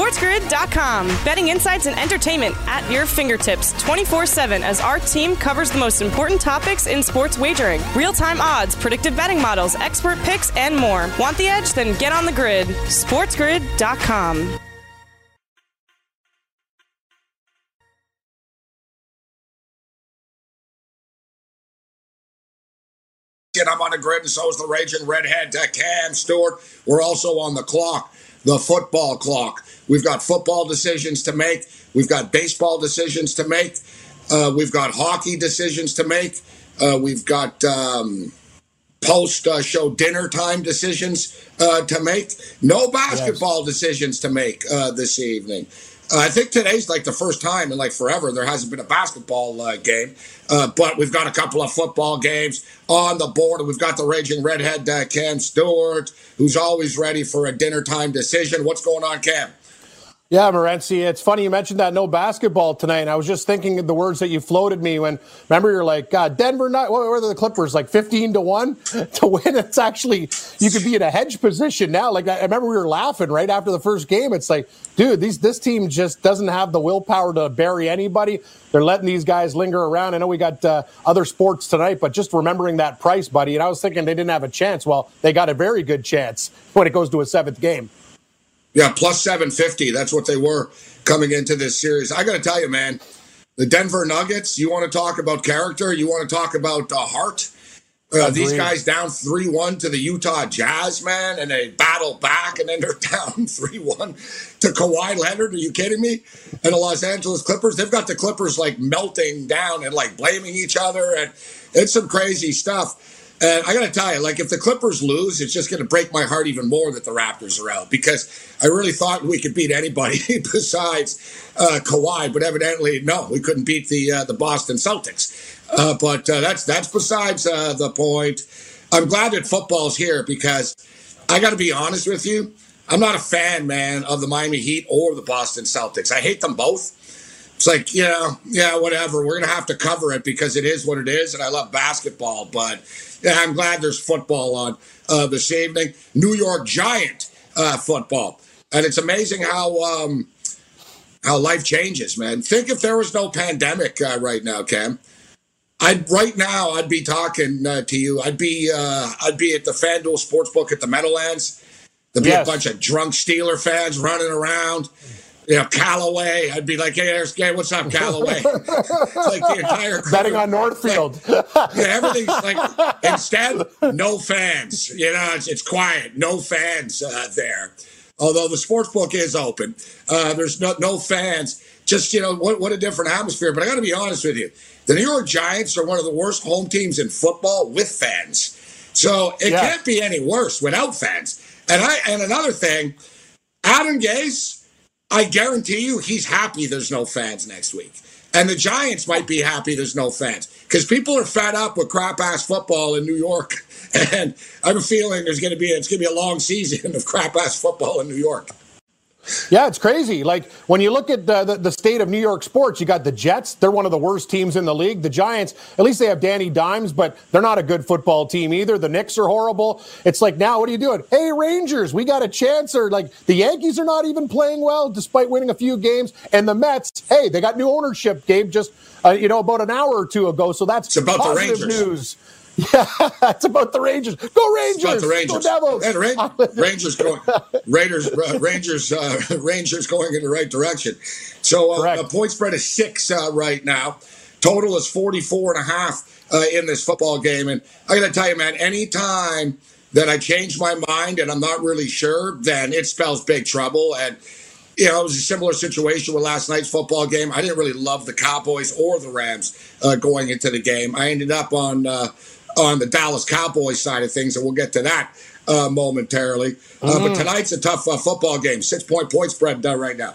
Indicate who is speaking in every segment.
Speaker 1: SportsGrid.com. Betting insights and entertainment at your fingertips 24 7 as our team covers the most important topics in sports wagering real time odds, predictive betting models, expert picks, and more. Want the edge? Then get on the grid. SportsGrid.com.
Speaker 2: And I'm on the grid, and so is the Raging Redhead, Cam Stewart. We're also on the clock, the football clock. We've got football decisions to make. We've got baseball decisions to make. Uh, we've got hockey decisions to make. Uh, we've got um, post uh, show dinner time decisions uh, to make. No basketball yes. decisions to make uh, this evening. Uh, I think today's like the first time in like forever there hasn't been a basketball uh, game, uh, but we've got a couple of football games on the board. We've got the raging redhead uh, Cam Stewart, who's always ready for a dinner time decision. What's going on, Cam?
Speaker 3: Yeah, Morency, it's funny you mentioned that no basketball tonight. And I was just thinking of the words that you floated me when, remember, you're like, God, Denver, not, what were the Clippers, like 15 to 1 to win? It's actually, you could be in a hedge position now. Like, I remember we were laughing right after the first game. It's like, dude, these, this team just doesn't have the willpower to bury anybody. They're letting these guys linger around. I know we got uh, other sports tonight, but just remembering that price, buddy. And I was thinking they didn't have a chance. Well, they got a very good chance when it goes to a seventh game.
Speaker 2: Yeah, plus 750. That's what they were coming into this series. I got to tell you, man, the Denver Nuggets, you want to talk about character? You want to talk about uh, heart? Uh, these guys down 3 1 to the Utah Jazz, man, and they battle back, and then they're down 3 1 to Kawhi Leonard. Are you kidding me? And the Los Angeles Clippers, they've got the Clippers like melting down and like blaming each other, and it's some crazy stuff. And I got to tell you, like, if the Clippers lose, it's just going to break my heart even more that the Raptors are out because I really thought we could beat anybody besides uh, Kawhi, but evidently, no, we couldn't beat the uh, the Boston Celtics. Uh, but uh, that's that's besides uh, the point. I'm glad that football's here because I got to be honest with you. I'm not a fan, man, of the Miami Heat or the Boston Celtics. I hate them both. It's like, yeah, yeah, whatever. We're going to have to cover it because it is what it is, and I love basketball, but yeah, I'm glad there's football on uh, this evening. New York Giant uh, football, and it's amazing how um, how life changes, man. Think if there was no pandemic uh, right now, Cam. I'd right now I'd be talking uh, to you. I'd be uh, I'd be at the FanDuel Sportsbook at the Meadowlands. There'd be yes. a bunch of drunk Steeler fans running around you know, Callaway. I'd be like, hey, there's, hey what's up, Callaway? it's like the entire
Speaker 3: crew. betting on Northfield.
Speaker 2: Like, yeah, everything's like instead, no fans. You know, it's, it's quiet, no fans uh, there. Although the sports book is open, uh, there's no no fans. Just you know, what what a different atmosphere. But I got to be honest with you, the New York Giants are one of the worst home teams in football with fans. So it yeah. can't be any worse without fans. And I and another thing, Adam Gase I guarantee you he's happy there's no fans next week. And the Giants might be happy there's no fans because people are fed up with crap ass football in New York. And I have a feeling there's going to be it's going to be a long season of crap ass football in New York.
Speaker 3: Yeah, it's crazy. Like when you look at the, the, the, state of New York sports, you got the Jets. They're one of the worst teams in the league. The Giants, at least they have Danny Dimes, but they're not a good football team either. The Knicks are horrible. It's like now, what are you doing? Hey, Rangers, we got a chance. Or like the Yankees are not even playing well despite winning a few games. And the Mets, hey, they got new ownership, Gabe, just uh, you know about an hour or two ago. So that's
Speaker 2: it's about
Speaker 3: positive
Speaker 2: the Rangers.
Speaker 3: news Yeah, it's about the Rangers. Go Rangers!
Speaker 2: It's about the Rangers.
Speaker 3: Go Devils!
Speaker 2: And Ra- Rangers going, Raiders, uh, Rangers, uh, Rangers going in the right direction. So uh, the point spread is six uh, right now. Total is 44 and a half uh, in this football game. And I got to tell you, man, anytime that I change my mind and I'm not really sure, then it spells big trouble. And you know, it was a similar situation with last night's football game. I didn't really love the Cowboys or the Rams uh, going into the game. I ended up on uh, on the Dallas Cowboys side of things, and we'll get to that uh, momentarily. Uh, mm. But tonight's a tough uh, football game. Six point point spread uh, right now.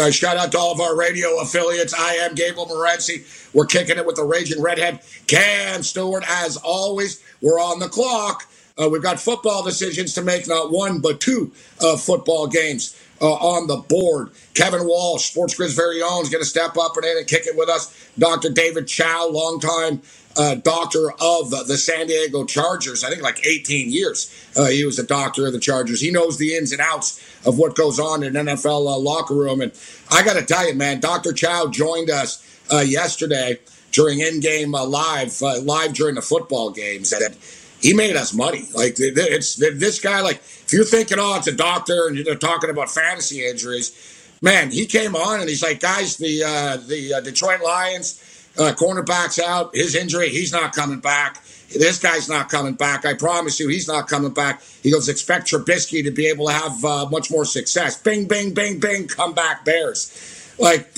Speaker 2: Uh, shout out to all of our radio affiliates. I am Gable Morency. We're kicking it with the Raging Redhead, Cam Stewart. As always, we're on the clock. Uh, we've got football decisions to make, not one, but two uh, football games uh, on the board. Kevin Walsh, Sports Grid's very own, is going to step up and kick it with us. Dr. David Chao, longtime uh, doctor of the San Diego Chargers. I think like 18 years uh, he was a doctor of the Chargers. He knows the ins and outs of what goes on in NFL uh, locker room. And I got to tell you, man, Dr. Chao joined us uh, yesterday during in-game uh, live, uh, live during the football games, and he made us money. Like it's this guy. Like if you're thinking, oh, it's a doctor, and you're talking about fantasy injuries, man, he came on and he's like, guys, the the Detroit Lions uh, cornerback's out, his injury, he's not coming back. This guy's not coming back. I promise you, he's not coming back. He goes, expect Trubisky to be able to have uh, much more success. Bing, bing, bing, bing, come back, Bears. Like,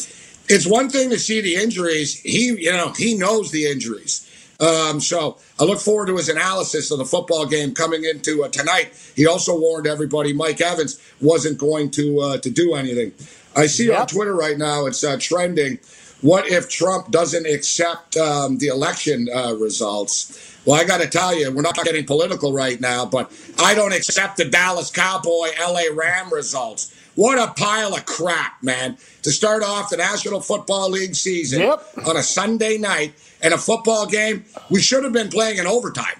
Speaker 2: it's one thing to see the injuries. He, you know, he knows the injuries. Um, so I look forward to his analysis of the football game coming into uh, tonight. He also warned everybody Mike Evans wasn't going to uh, to do anything. I see yep. on Twitter right now it's uh, trending. What if Trump doesn't accept um, the election uh, results? Well, I got to tell you, we're not getting political right now, but I don't accept the Dallas Cowboy LA Ram results. What a pile of crap, man. To start off the National Football League season yep. on a Sunday night and a football game, we should have been playing in overtime.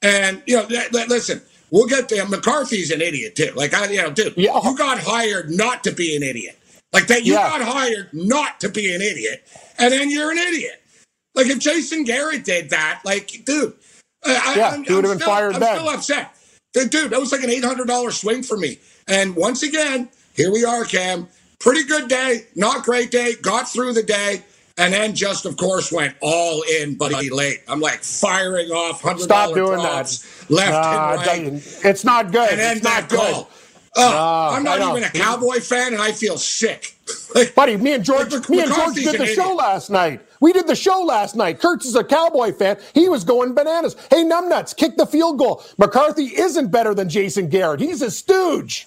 Speaker 2: And, you know, listen, we'll get there. McCarthy's an idiot, too. Like, I, you know, dude, yeah. you got hired not to be an idiot. Like, that you yeah. got hired not to be an idiot, and then you're an idiot. Like, if Jason Garrett did that, like, dude, I,
Speaker 3: yeah, I'm, he would have been fired
Speaker 2: I'm
Speaker 3: then.
Speaker 2: still upset. Dude, that was like an $800 swing for me. And once again, here we are, Cam. Pretty good day, not great day. Got through the day, and then just, of course, went all in, buddy, late. I'm like firing off hundred
Speaker 3: Stop doing that.
Speaker 2: left uh, and
Speaker 3: right. It's not good.
Speaker 2: And then
Speaker 3: it's that
Speaker 2: goal. Uh, I'm not even a Cowboy fan, and I feel sick.
Speaker 3: Buddy, me and George, like, me and George did the show last night. We did the show last night. Kurtz is a Cowboy fan. He was going bananas. Hey, numbnuts, kick the field goal. McCarthy isn't better than Jason Garrett. He's a stooge.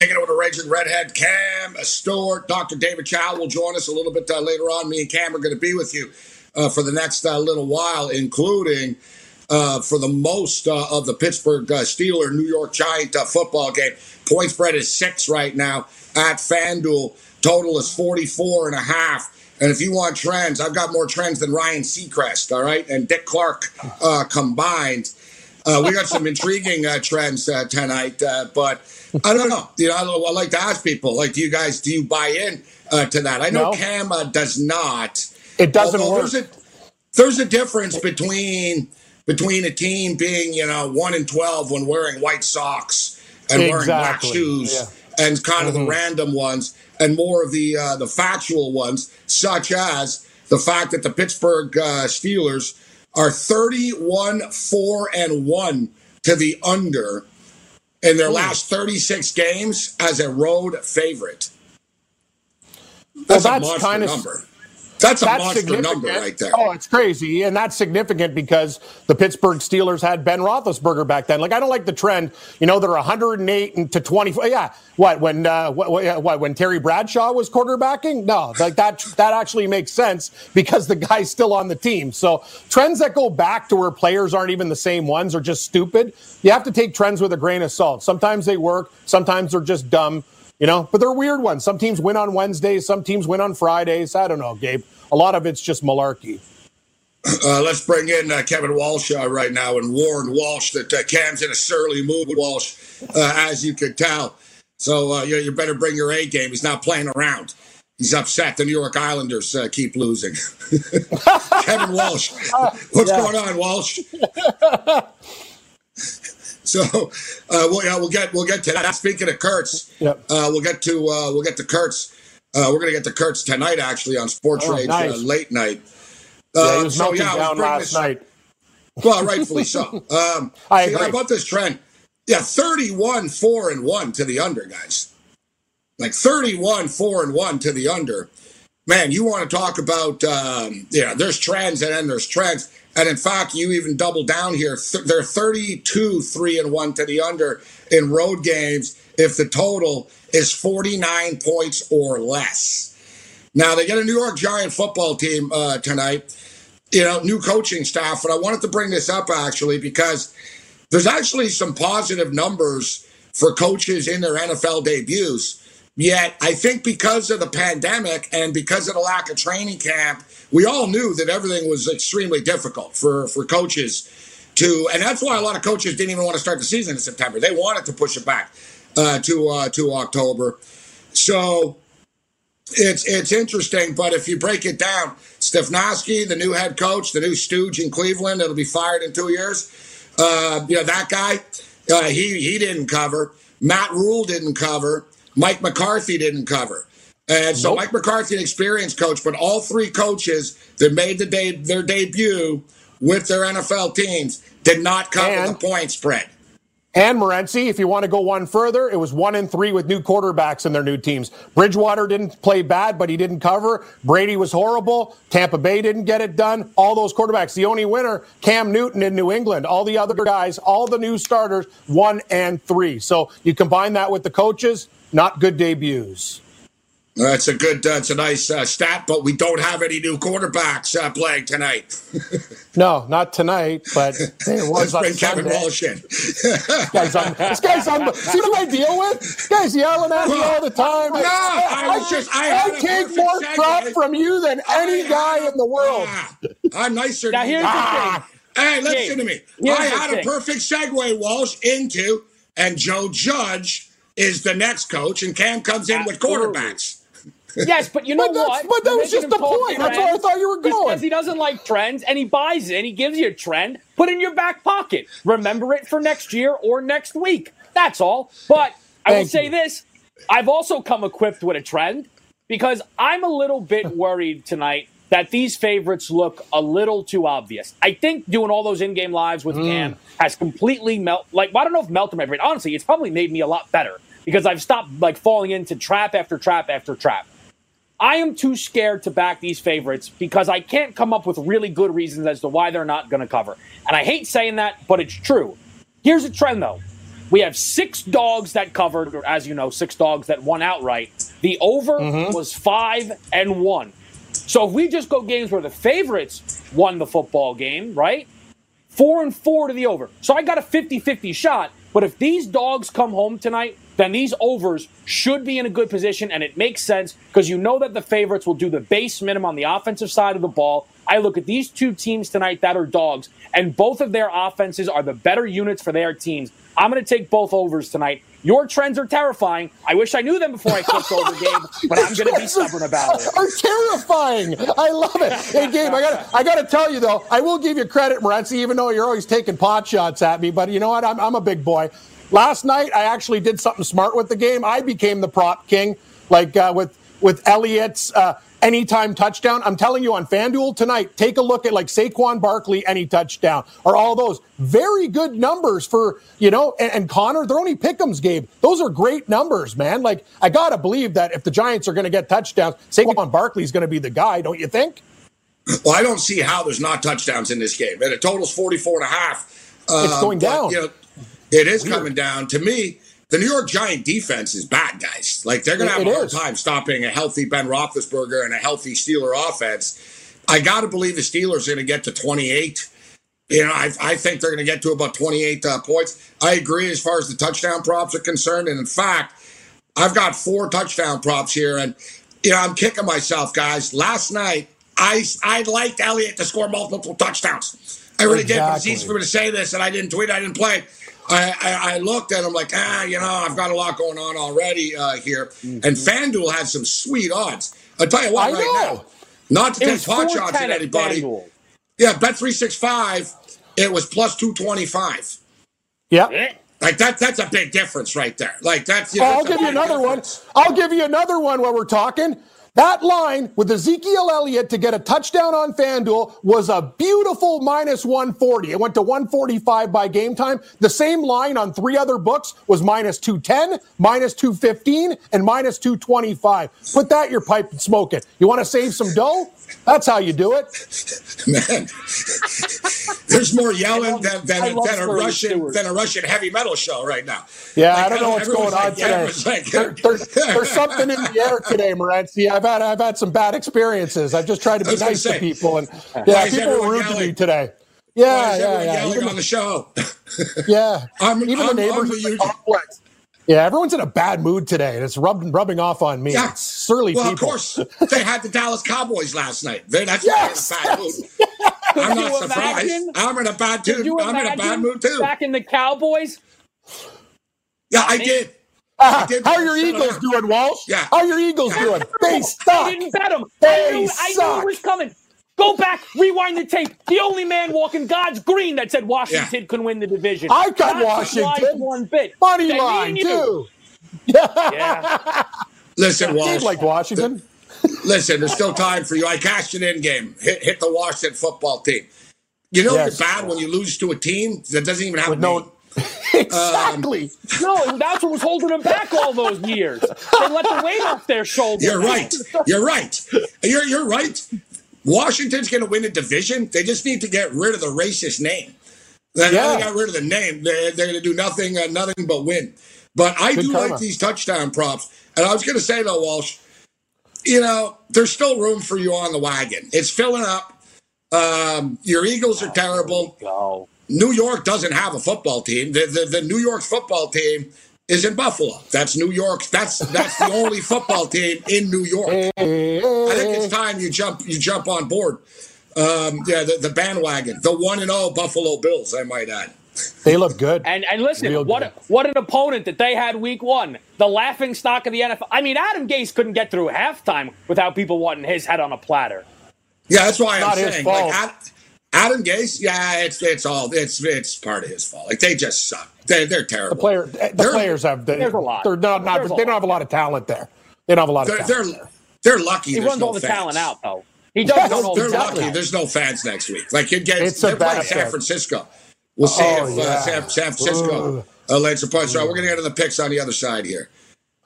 Speaker 2: Taking over the Raging Redhead, Cam Stewart, Dr. David Chao will join us a little bit uh, later on. Me and Cam are going to be with you uh, for the next uh, little while, including uh, for the most uh, of the Pittsburgh uh, Steeler New York Giant football game. Point spread is six right now at FanDuel. Total is 44 and a half. And if you want trends, I've got more trends than Ryan Seacrest, all right, and Dick Clark combined. Uh, we got some intriguing uh, trends uh, tonight, uh, but I don't know. You know, I, I, like to ask people, like, do you guys do you buy in uh, to that? I know no. Cam uh, does not.
Speaker 3: It doesn't work.
Speaker 2: There's a, there's a difference between between a team being, you know, one and twelve when wearing white socks and exactly. wearing black shoes, yeah. and kind of mm-hmm. the random ones, and more of the the factual ones, such as the fact that the Pittsburgh Steelers are 31 4 and 1 to the under in their last 36 games as a road favorite.
Speaker 3: That's, well, that's a monster number.
Speaker 2: That's a that's monster number right there.
Speaker 3: Oh, it's crazy. And that's significant because the Pittsburgh Steelers had Ben Roethlisberger back then. Like, I don't like the trend. You know, they're 108 to 24. Yeah. What, when, uh, what, what, when Terry Bradshaw was quarterbacking? No, like that, that actually makes sense because the guy's still on the team. So trends that go back to where players aren't even the same ones are just stupid. You have to take trends with a grain of salt. Sometimes they work, sometimes they're just dumb. You know, but they're weird ones. Some teams win on Wednesdays, some teams win on Fridays. I don't know, Gabe. A lot of it's just malarkey.
Speaker 2: Uh, let's bring in uh, Kevin Walsh uh, right now and warn Walsh that uh, Cam's in a surly mood, Walsh, uh, as you could tell. So uh, you, you, better bring your A game. He's not playing around. He's upset. The New York Islanders keep losing. Kevin Walsh, what's going on, Walsh? So uh, we'll, yeah, we'll get we'll get to that. Speaking of Kurtz, yep. uh, we'll get to uh, we'll get to Kurtz. Uh, we're gonna get to Kurtz tonight, actually, on Sports oh, Rage uh, nice. late night.
Speaker 3: yeah, he was so, melting yeah, down last this, night.
Speaker 2: Well, rightfully so. Um, I agree. See, about this trend? Yeah, thirty-one four and one to the under, guys. Like thirty-one four and one to the under. Man, you want to talk about um, yeah? There's trends and then there's trends. And in fact, you even double down here. They're 32 3 and 1 to the under in road games if the total is 49 points or less. Now, they get a New York Giant football team uh, tonight, you know, new coaching staff. But I wanted to bring this up actually because there's actually some positive numbers for coaches in their NFL debuts. Yet, I think because of the pandemic and because of the lack of training camp, we all knew that everything was extremely difficult for, for coaches to, and that's why a lot of coaches didn't even want to start the season in September. They wanted to push it back uh, to uh, to October. So it's it's interesting, but if you break it down, Stefanski, the new head coach, the new stooge in Cleveland, that'll be fired in two years. Uh, you know that guy, uh, he he didn't cover. Matt Rhule didn't cover. Mike McCarthy didn't cover. And so nope. Mike McCarthy, an experienced coach, but all three coaches that made the day, their debut with their NFL teams did not cover and, the point spread.
Speaker 3: And Morency, if you want to go one further, it was one and three with new quarterbacks in their new teams. Bridgewater didn't play bad, but he didn't cover. Brady was horrible. Tampa Bay didn't get it done. All those quarterbacks. The only winner, Cam Newton in New England. All the other guys, all the new starters, one and three. So you combine that with the coaches, not good debuts.
Speaker 2: That's a good, that's a nice uh, stat, but we don't have any new quarterbacks uh, playing tonight.
Speaker 3: no, not tonight, but
Speaker 2: it was Let's bring Kevin Walsh in.
Speaker 3: this guy's on. This guy's on. See what I deal with? This guy's yelling at me all the time.
Speaker 2: No, I, I, I just, I,
Speaker 3: I take more crap from you than any guy in the world. Ah,
Speaker 2: I'm nicer.
Speaker 4: Now here's ah.
Speaker 2: the thing. Hey, listen to me. I had a perfect segue, Walsh, into and Joe Judge is the next coach, and Cam comes in with quarterbacks.
Speaker 4: Yes, but you know
Speaker 3: but
Speaker 4: what?
Speaker 3: But that was just the point. That's where I thought you were going.
Speaker 4: Because he doesn't like trends and he buys it and he gives you a trend. Put in your back pocket. Remember it for next year or next week. That's all. But I Thank will say you. this I've also come equipped with a trend because I'm a little bit worried tonight that these favorites look a little too obvious. I think doing all those in-game lives with mm. Cam has completely melt. Like, well, I don't know if melted my brain. Honestly, it's probably made me a lot better because I've stopped like falling into trap after trap after trap. I am too scared to back these favorites because I can't come up with really good reasons as to why they're not going to cover. And I hate saying that, but it's true. Here's a trend though. We have six dogs that covered, or as you know, six dogs that won outright. The over mm-hmm. was five and one. So if we just go games where the favorites won the football game, right? Four and four to the over. So I got a 50 50 shot. But if these dogs come home tonight then these overs should be in a good position, and it makes sense because you know that the favorites will do the base minimum on the offensive side of the ball. I look at these two teams tonight that are dogs, and both of their offenses are the better units for their teams. I'm going to take both overs tonight. Your trends are terrifying. I wish I knew them before I clicked over, Gabe, but I'm going to be stubborn about it.
Speaker 3: Are terrifying. I love it. Hey, Gabe, I got I got to tell you though, I will give you credit, Morency, even though you're always taking pot shots at me. But you know what? I'm, I'm a big boy. Last night, I actually did something smart with the game. I became the prop king, like uh, with with Elliott's uh, anytime touchdown. I'm telling you on FanDuel tonight, take a look at like Saquon Barkley any touchdown or all those very good numbers for, you know, and, and Conner, they're only pickums, Gabe. Those are great numbers, man. Like, I got to believe that if the Giants are going to get touchdowns, Saquon Barkley is going to be the guy, don't you think?
Speaker 2: Well, I don't see how there's not touchdowns in this game. And it totals 44 and a half.
Speaker 3: it's going
Speaker 2: but,
Speaker 3: down.
Speaker 2: You know, it is Weird. coming down. To me, the New York Giant defense is bad, guys. Like they're going to have a hard time stopping a healthy Ben Roethlisberger and a healthy Steeler offense. I got to believe the Steelers are going to get to 28. You know, I, I think they're going to get to about 28 uh, points. I agree as far as the touchdown props are concerned. And in fact, I've got four touchdown props here. And, you know, I'm kicking myself, guys. Last night, I, I liked Elliott to score multiple touchdowns. I really exactly. did. But it's easy for me to say this, and I didn't tweet, I didn't play. I, I, I, looked at them like, ah, you know, I've got a lot going on already uh, here. Mm-hmm. And FanDuel had some sweet odds. I'll tell you what, I right know. now, not to take pot shots at anybody. Yeah, bet three six five. It was plus two twenty five.
Speaker 3: Yeah.
Speaker 2: Like that, that's a big difference right there. Like that's. You
Speaker 3: know, I'll give you another difference. one. I'll give you another one while we're talking. That line with Ezekiel Elliott to get a touchdown on FanDuel was a beautiful minus 140. It went to 145 by game time. The same line on three other books was minus 210, minus 215, and minus 225. Put that in your pipe and smoke it. You want to save some dough? That's how you do it.
Speaker 2: Man, there's more yelling than, than, than a Russian than a Russian heavy metal show right now.
Speaker 3: Yeah, like, I don't know what's going on like, today. Like, there, there's, there's, something in the air today, Morency. I've had I've had some bad experiences. I've just tried to be nice say, to people, and yeah, people were rude yelling? to me today. Yeah, yeah, yeah.
Speaker 2: Even on the show.
Speaker 3: yeah, I'm, even I'm, the neighbors in the complex. Yeah, everyone's in a bad mood today, and it's rubbing rubbing off on me. Yeah. Surly
Speaker 2: well,
Speaker 3: people.
Speaker 2: of course, they had the Dallas Cowboys last night. That's yes, why I'm in a bad mood. I'm not surprised. Imagine? I'm in a bad mood. I'm in a bad mood too.
Speaker 4: Back in the Cowboys.
Speaker 2: Yeah, I did.
Speaker 3: Uh, how are your Eagles doing, Walsh?
Speaker 2: Yeah.
Speaker 3: How are your Eagles yeah. doing? They suck.
Speaker 4: I didn't bet them.
Speaker 3: They
Speaker 4: I knew,
Speaker 3: suck. I
Speaker 4: knew it was coming. Go back, rewind the tape. The only man walking God's green that said Washington yeah. can win the division.
Speaker 3: I got Not Washington.
Speaker 4: One bit.
Speaker 3: Money they line too.
Speaker 4: yeah.
Speaker 2: Listen, Walsh.
Speaker 3: like Washington.
Speaker 2: Listen, there's still time for you. I cashed an in game. Hit, hit the Washington football team. You know yes. you're bad when you lose to a team that doesn't even have With a. No,
Speaker 3: exactly.
Speaker 4: Um, no, that's what was holding them back all those years. They let the weight off their shoulders.
Speaker 2: You're right. You're right. You're you're right. Washington's going to win a division. They just need to get rid of the racist name. Then yeah. they got rid of the name. They're, they're going to do nothing, uh, nothing but win. But I Good do karma. like these touchdown props. And I was going to say though, Walsh, you know, there's still room for you on the wagon. It's filling up. Um, your Eagles are terrible. New York doesn't have a football team. The, the, the New York football team is in Buffalo. That's New York. That's that's the only football team in New York. I think it's time you jump you jump on board. Um, yeah, the, the bandwagon, the one and all Buffalo Bills, I might add.
Speaker 3: They look good.
Speaker 4: And and listen, Real what a, what an opponent that they had week one. The laughing stock of the NFL. I mean, Adam Gase couldn't get through halftime without people wanting his head on a platter.
Speaker 2: Yeah, that's why I'm saying like Adam, Adam Gase. Yeah, it's it's all it's it's part of his fault. Like they just suck. They they're terrible.
Speaker 3: The player the they're, players have they, there's a lot. They're not, not they don't have a lot of talent there. They don't have a lot of
Speaker 2: they're,
Speaker 3: talent.
Speaker 2: They're, they're lucky.
Speaker 4: He runs
Speaker 2: no
Speaker 4: all the
Speaker 2: fans.
Speaker 4: talent out though. He does. Yes,
Speaker 2: they're lucky. There's no fans next week. Like it gets. They're playing San Francisco. We'll see oh, if uh. San, San, Francisco uh, lands a punch. So we're going to get to the picks on the other side here.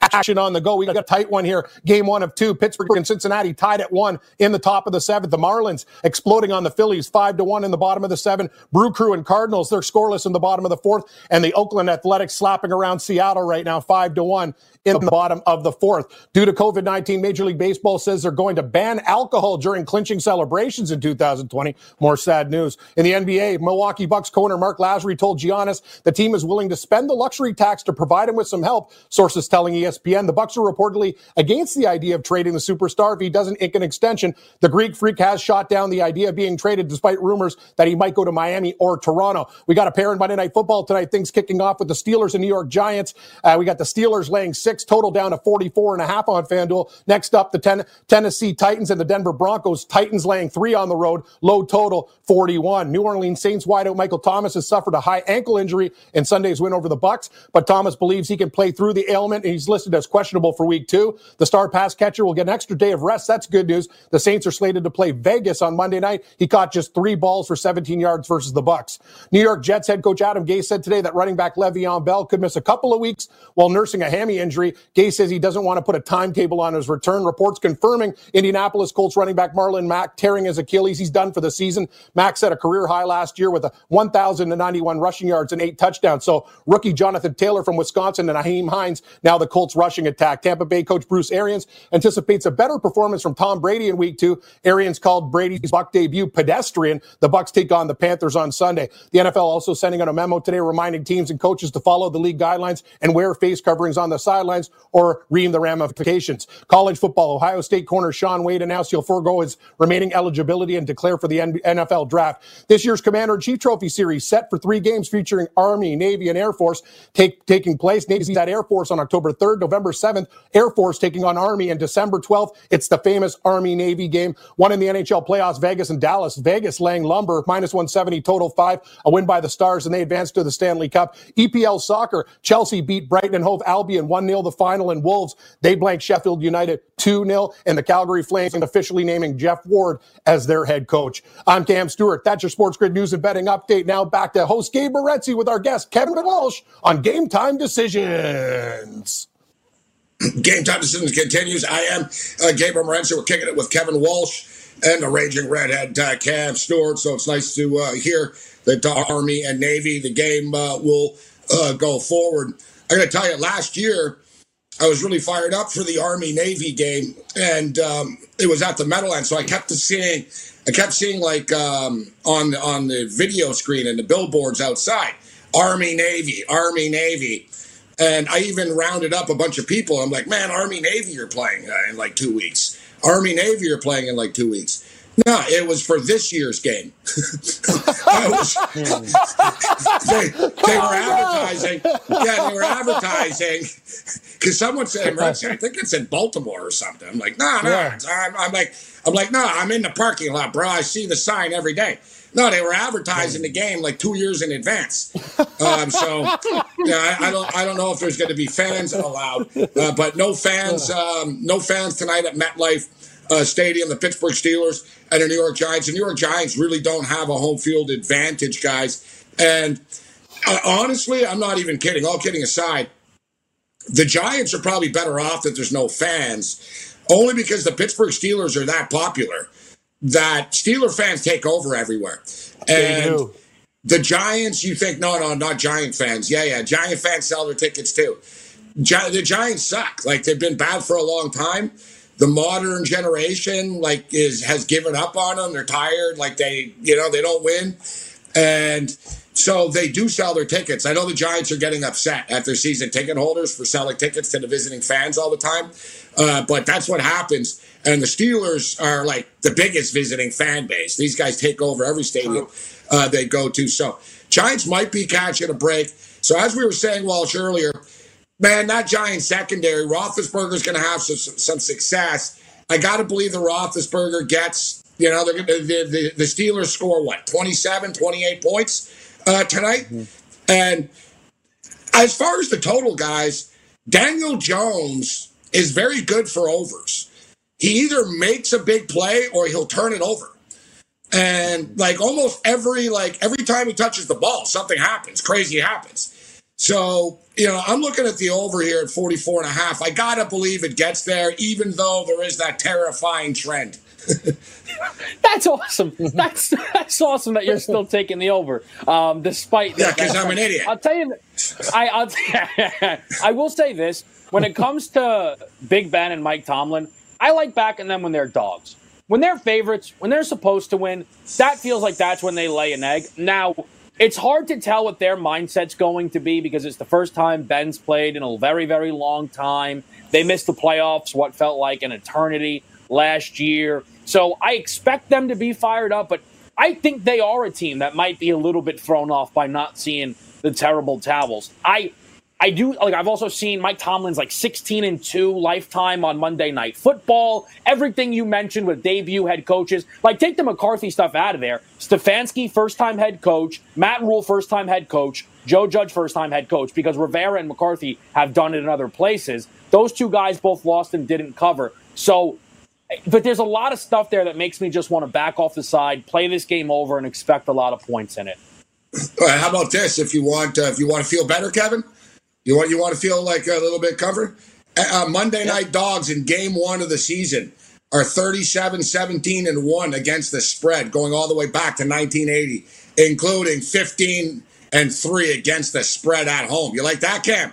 Speaker 3: action on the go. We got a tight one here. Game one of two. Pittsburgh and Cincinnati tied at one in the top of the seventh. The Marlins exploding on the Phillies, five to one in the bottom of the seven. Brew Crew and Cardinals, they're scoreless in the bottom of the fourth. And the Oakland Athletics slapping around Seattle right now, five to one in the bottom of the fourth. Due to COVID 19, Major League Baseball says they're going to ban alcohol during clinching celebrations in 2020. More sad news. In the NBA, Milwaukee Bucks co owner Marc Lasry told Giannis the team is willing to spend the luxury tax to provide him with some help. Sources telling ESPN the Bucks are reportedly against the idea of trading the superstar if he doesn't ink an extension. The Greek freak has shot down the idea of being traded despite rumors that he might go to Miami or Toronto. We got a pair in Monday Night Football tonight. Things kicking off with the Steelers and New York Giants. Uh, we got the Steelers laying six total down to 44 and a half on FanDuel. Next up, the ten- Tennessee Titans and the Denver Broncos. Titans laying three on the road. Low total 41. New Orleans Saints wideout Michael Thomas has suffered a high ankle injury in Sunday's win over the Bucks, but Thomas believes he can play through the ailment and he's listed as questionable for week two. The star pass catcher will get an extra day of rest. That's good news. The Saints are slated to play Vegas on Monday night. He caught just three balls for 17 yards versus the Bucks. New York Jets head coach Adam Gase said today that running back Le'Veon Bell could miss a couple of weeks while nursing a hammy injury. Gase says he doesn't want to put a timetable on his return. Reports confirming Indianapolis Colts running back Marlon Mack tearing his Achilles. He's done for the season. Mack set a career high last year with a 1,091 rushing yards and eight touchdowns. So rookie Jonathan Taylor from Wisconsin and Nyheim Hines, now the Colts rushing attack. Tampa Bay coach Bruce Arians anticipates a better performance from Tom Brady in week two. Arians called Brady's Buck debut pedestrian. The Bucks take on the Panthers on Sunday. The NFL also sending out a memo today reminding teams and coaches to follow the league guidelines and wear face coverings on the sidelines or ream the ramifications. College football, Ohio State corner Shaun Wade announced he'll forego his remaining eligibility and declare for the NFL draft. This year's Commander in Chief Trophy Series set for three games featuring Army, Navy, and Air Force take, taking place. Navy's at Air Force on October 3rd, November 7th. Air Force taking on Army, and December 12th, it's the famous Army Navy game. One in the NHL playoffs, Vegas and Dallas. Vegas laying lumber, minus 170, total five. A win by the Stars, and they advance to the Stanley Cup. EPL soccer, Chelsea beat Brighton and Hove Albion 1 0 the final, and Wolves, they blank Sheffield United 2 0, and the Calgary Flames officially naming Geoff Ward as their head coach. I'm Cam Stewart. That's your Sports Grid news and betting update. Now back to host Gabe Morency with our guest Kevin Walsh on Game Time Decisions.
Speaker 2: Game Time Decisions continues. I am uh, Gabriel Morency. We're kicking it with Kevin Walsh and the Raging Redhead uh, Cam Stewart. So it's nice to uh, hear that the Army and Navy, the game uh, will uh, go forward. I got to tell you, last year, I was really fired up for the Army Navy game, and um, it was at the Meadowlands. So I kept seeing, I kept seeing like um, on on the video screen and the billboards outside, Army Navy, Army Navy, and I even rounded up a bunch of people. I'm like, man, Army Navy, you're playing uh, in like two weeks. Army Navy, you're playing in like two weeks. No, it was for this year's game. was, they, they, were advertising. Yeah, they were advertising because someone said, I think it's in Baltimore or something. I'm like, no, no. Yeah. I'm, I'm, like, I'm like, no, I'm in the parking lot, bro. I see the sign every day. No, they were advertising the game like two years in advance. Um, so yeah, I, I, don't, I don't know if there's going to be fans allowed, uh, but no fans, um, no fans tonight at MetLife uh, Stadium. The Pittsburgh Steelers and the New York Giants. The New York Giants really don't have a home field advantage, guys. And uh, honestly, I'm not even kidding. All kidding aside, the Giants are probably better off that there's no fans, only because the Pittsburgh Steelers are that popular that Steeler fans take over everywhere. And the Giants, you think, no, no, not Giant fans. Yeah, yeah, Giant fans sell their tickets too. Gi- the Giants suck. Like they've been bad for a long time. The modern generation, like, is has given up on them. They're tired. Like they, you know, they don't win. And So they do sell their tickets. I know the Giants are getting upset at their season ticket holders for selling tickets to the visiting fans all the time, uh, but that's what happens. And the Steelers are like the biggest visiting fan base. These guys take over every stadium uh, they go to. So Giants might be catching a break. So as we were saying, Walsh earlier, man, that Giants secondary, Roethlisberger's going to have some, some success. I got to believe the Roethlisberger gets. You know, the, the, the Steelers score what 27, 28 points uh, tonight. Mm-hmm. And as far as the total, guys, Daniel Jones is very good for overs. He either makes a big play or he'll turn it over. And like almost every like every time he touches the ball, something happens. Crazy happens. So, you know, I'm looking at the over here at 44 and a half. I got to believe it gets there, even though there is that terrifying trend.
Speaker 4: that's awesome. That's that's awesome that you're still taking the over, um, despite that.
Speaker 2: yeah, because I'm an idiot.
Speaker 4: I'll tell you, I I'll, I will say this: when it comes to Big Ben and Mike Tomlin, I like backing them when they're dogs. When they're favorites, when they're supposed to win, that feels like that's when they lay an egg. Now, it's hard to tell what their mindset's going to be because it's the first time Ben's played in a very, very long time. They missed the playoffs, what felt like an eternity last year. So I expect them to be fired up, but I think they are a team that might be a little bit thrown off by not seeing the terrible towels. I I do like I've also seen Mike Tomlin's like 16 and 2 lifetime on Monday night football. Everything you mentioned with debut head coaches. Like take the McCarthy stuff out of there. Stefanski first time head coach, Matt Rhule first time head coach, Joe Judge first time head coach because Rivera and McCarthy have done it in other places. Those two guys both lost and didn't cover. So but there's a lot of stuff there that makes me just want to back off the side, play this game over, and expect a lot of points in it.
Speaker 2: how about this? If you want, uh, if you want to feel better, Kevin, you want you want to feel like a little bit covered. Uh, uh Monday yeah. Night Dogs in Game One of the season are 37, 17, and one against the spread, going all the way back to 1980, including 15 and three against the spread at home. You like that, Cam?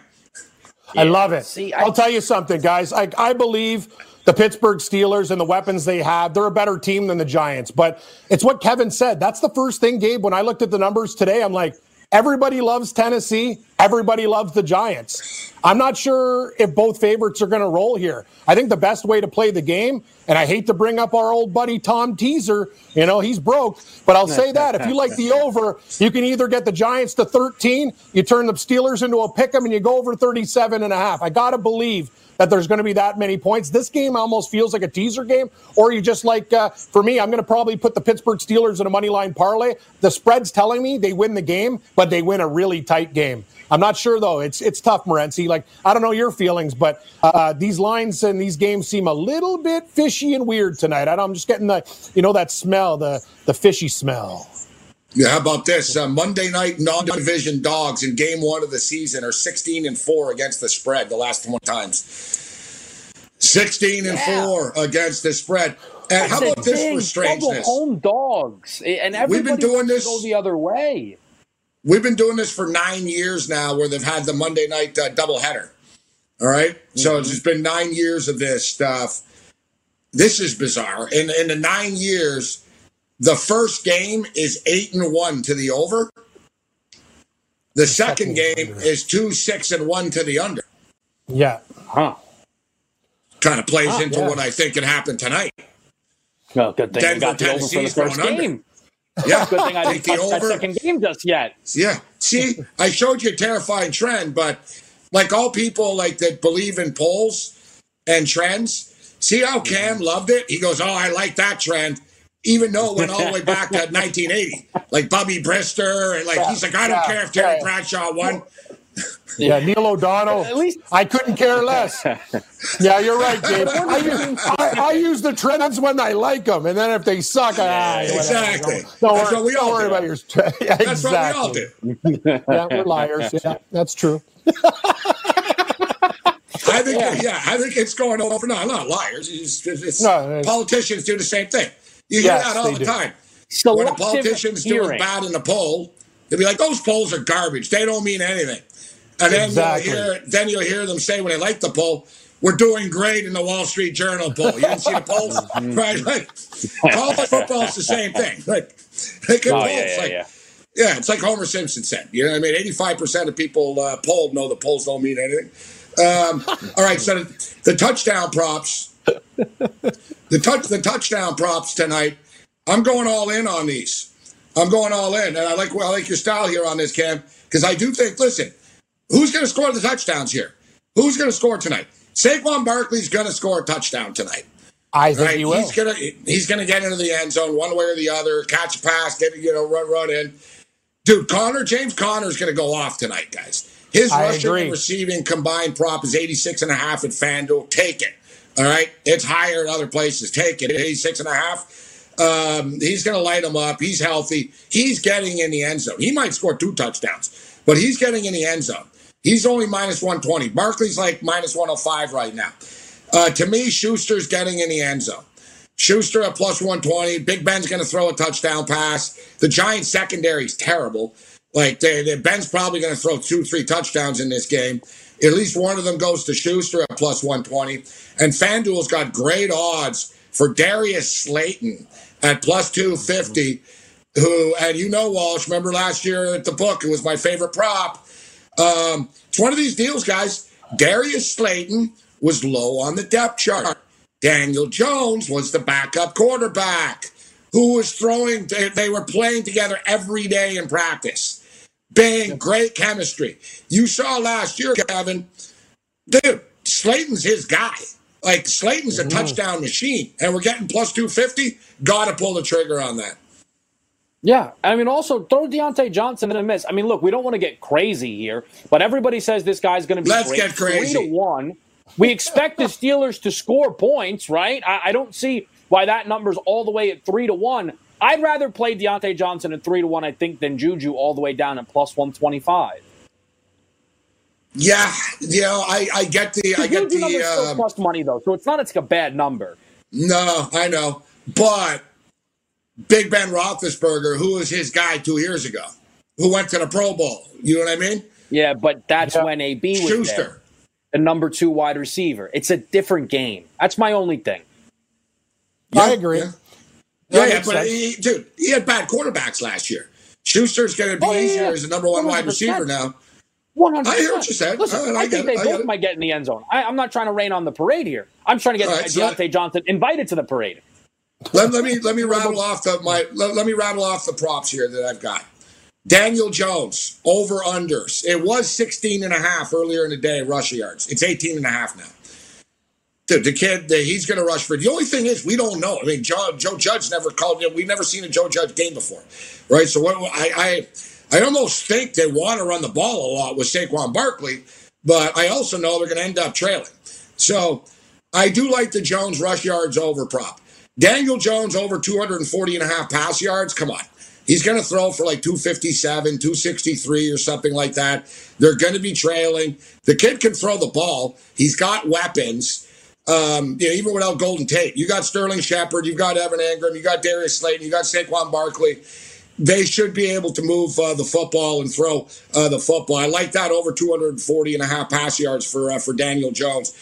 Speaker 3: I love it. See, I, will tell you something, guys. I, I believe the Pittsburgh Steelers and the weapons they have, they're a better team than the Giants. But it's what Kevin said. That's the first thing, Gabe. When I looked at the numbers today, I'm like, everybody loves Tennessee. Everybody loves the Giants. I'm not sure if both favorites are going to roll here. I think the best way to play the game, and I hate to bring up our old buddy Tom Teaser, you know, he's broke, but I'll say that if you like the over, you can either get the Giants to 13, you turn the Steelers into a pick 'em, and you go over 37 and a half. I got to believe that there's going to be that many points. This game almost feels like a teaser game, or you just like, uh, for me, I'm going to probably put the Pittsburgh Steelers in a money line parlay. The spread's telling me they win the game, but they win a really tight game. I'm not sure though. It's it's tough, Morency. Like I don't know your feelings, but uh, these lines and these games seem a little bit fishy and weird tonight. I am just getting the you know that smell, the the fishy smell.
Speaker 2: Yeah, how about this? Uh, Monday night non-division dogs in game one of the season are 16 and four against the spread the last one times. 16 and yeah. four against the spread. And how about this for strangeness?
Speaker 4: Home dogs, and everybody we've been doing this go the other way.
Speaker 2: We've been doing this for nine years now, where they've had the Monday night uh, doubleheader. All right? mm-hmm. so it's been nine years of this stuff. This is bizarre. In in the nine years the first game is eight and one to the over. The second game is two six and one to the under.
Speaker 3: Yeah.
Speaker 4: Huh.
Speaker 2: Kind of plays into yeah. what I think can happen tonight.
Speaker 4: Well, good thing Denver, I got the over for the first game.
Speaker 2: Yeah,
Speaker 4: good thing I didn't touch over. that second game just yet.
Speaker 2: Yeah. See, I showed you a terrifying trend, but like all people like that believe in polls and trends, see how Cam loved it? He goes, "Oh, I like that trend." even though it went all the way back to 1980, like Bubby Brister, and like yeah, he's like, I don't yeah, care if Terry. Bradshaw won.
Speaker 3: Yeah, Neil O'Donnell. At least I couldn't care less. Yeah, you're right, Dave. I use, I, I use the trends when I like them, and then if they suck, I ah,
Speaker 2: exactly. Don't, don't
Speaker 3: that's
Speaker 2: worry, what we all
Speaker 3: don't worry
Speaker 2: do.
Speaker 3: about your. Yeah,
Speaker 2: that's
Speaker 3: exactly.
Speaker 2: what we
Speaker 3: all do. yeah, we're liars. Yeah, that's true.
Speaker 2: I think, yeah. yeah. I think it's going over. No, I'm not liars. It's, it's, no, politicians do the same thing. You hear yes, that all the do. time. when a politician's hearing. doing bad in the poll, they'll be like, "Those polls are garbage. They don't mean anything." And then exactly. you'll hear then you'll hear them say when they like the poll, "We're doing great in the Wall Street Journal poll." You didn't see the polls, mm-hmm. right? Like college football's the same thing. Like they can oh, polls. Yeah, yeah, like, yeah. Yeah, it's like Homer Simpson said. You know what I mean? 85% of people uh, polled know the polls don't mean anything. Um, all right, so the, the touchdown props, the touch, the touchdown props tonight. I'm going all in on these. I'm going all in, and I like I like your style here on this, Cam, because I do think. Listen, who's going to score the touchdowns here? Who's going to score tonight? Saquon Barkley's going to score a touchdown tonight.
Speaker 3: I think right? he will.
Speaker 2: He's gonna he's gonna get into the end zone one way or the other, catch a pass, get you know run run in. Dude, Conner James Conner is going to go off tonight, guys. His I rushing agree. and receiving combined prop is 86 and a half at FanDuel. Take it. All right. It's higher in other places. Take it. 86 and a half. Um, he's going to light him up. He's healthy. He's getting in the end zone. He might score two touchdowns, but he's getting in the end zone. He's only minus 120. Barkley's like minus 105 right now. Uh, to me, Schuster's getting in the end zone. Schuster at plus 120. Big Ben's going to throw a touchdown pass. The Giants secondary is terrible. Like they, they, Ben's probably going to throw two, three touchdowns in this game. At least one of them goes to Schuster at plus 120. And FanDuel's got great odds for Darius Slayton at plus 250. Who and you know Walsh? Remember last year at the book? It was my favorite prop. Um, it's one of these deals, guys. Darius Slayton was low on the depth chart. Daniel Jones was the backup quarterback who was throwing, they were playing together every day in practice. Bang, great chemistry. You saw last year, Kevin, dude, Slayton's his guy. Like, Slayton's a mm-hmm. touchdown machine, and we're getting plus 250. Got to pull the trigger on that.
Speaker 4: Yeah, I mean, also throw Diontae Johnson in a miss. I mean, look, we don't want to get crazy here, but everybody says this guy's going to be
Speaker 2: Let's great. get crazy.
Speaker 4: Three to one. We expect the Steelers to score points, right? I, I, don't see why that number's all the way at three to one. I'd rather play Diontae Johnson at three to one, I think, than Juju all the way down at plus one twenty five.
Speaker 2: Yeah, you know, I, I get the I get the
Speaker 4: uh, plus money though, so it's not it's a bad number.
Speaker 2: No, I know, but Big Ben Roethlisberger, who was his guy two years ago, who went to the Pro Bowl. You know what I mean?
Speaker 4: Yeah, but that's yeah. when AB was Schuster. there the number two wide receiver. It's a different game. That's my only thing.
Speaker 3: Yeah, I agree.
Speaker 2: Yeah, yeah, yeah but he, dude, he had bad quarterbacks last year. Schuster's going to be oh, easier yeah. as the number one 100%. wide receiver now.
Speaker 4: One hundred.
Speaker 2: I hear what you said.
Speaker 4: Listen, I, I, I think they I both might get in the end zone. I, am not trying to rain on the parade here. I'm trying to get right, Diontae so Johnson invited to the parade.
Speaker 2: Let, let me let me rattle off the my let, let me rattle off the props here that I've got. Daniel Jones, over unders. It was 16 and a half earlier in the day, rush yards. It's 18 and a half now. The, the kid, the, he's going to rush for. The only thing is, we don't know. I mean, Joe, Joe Judge never called. You know, we've never seen a Joe Judge game before, right? So what, I, I, I almost think they want to run the ball a lot with Saquon Barkley, but I also know they're going to end up trailing. So I do like the Jones rush yards over prop. Daniel Jones over 240 and a half pass yards. Come on. He's going to throw for like 257, 263 or something like that. They're going to be trailing. The kid can throw the ball. He's got weapons. Um, you know, even without Golden Tate, you got Sterling Shepard, you've got Evan Engram, you got Darius Slayton, you got Saquon Barkley. They should be able to move uh, the football and throw uh, the football. I like that over 240 and a half pass yards for uh, for Daniel Jones.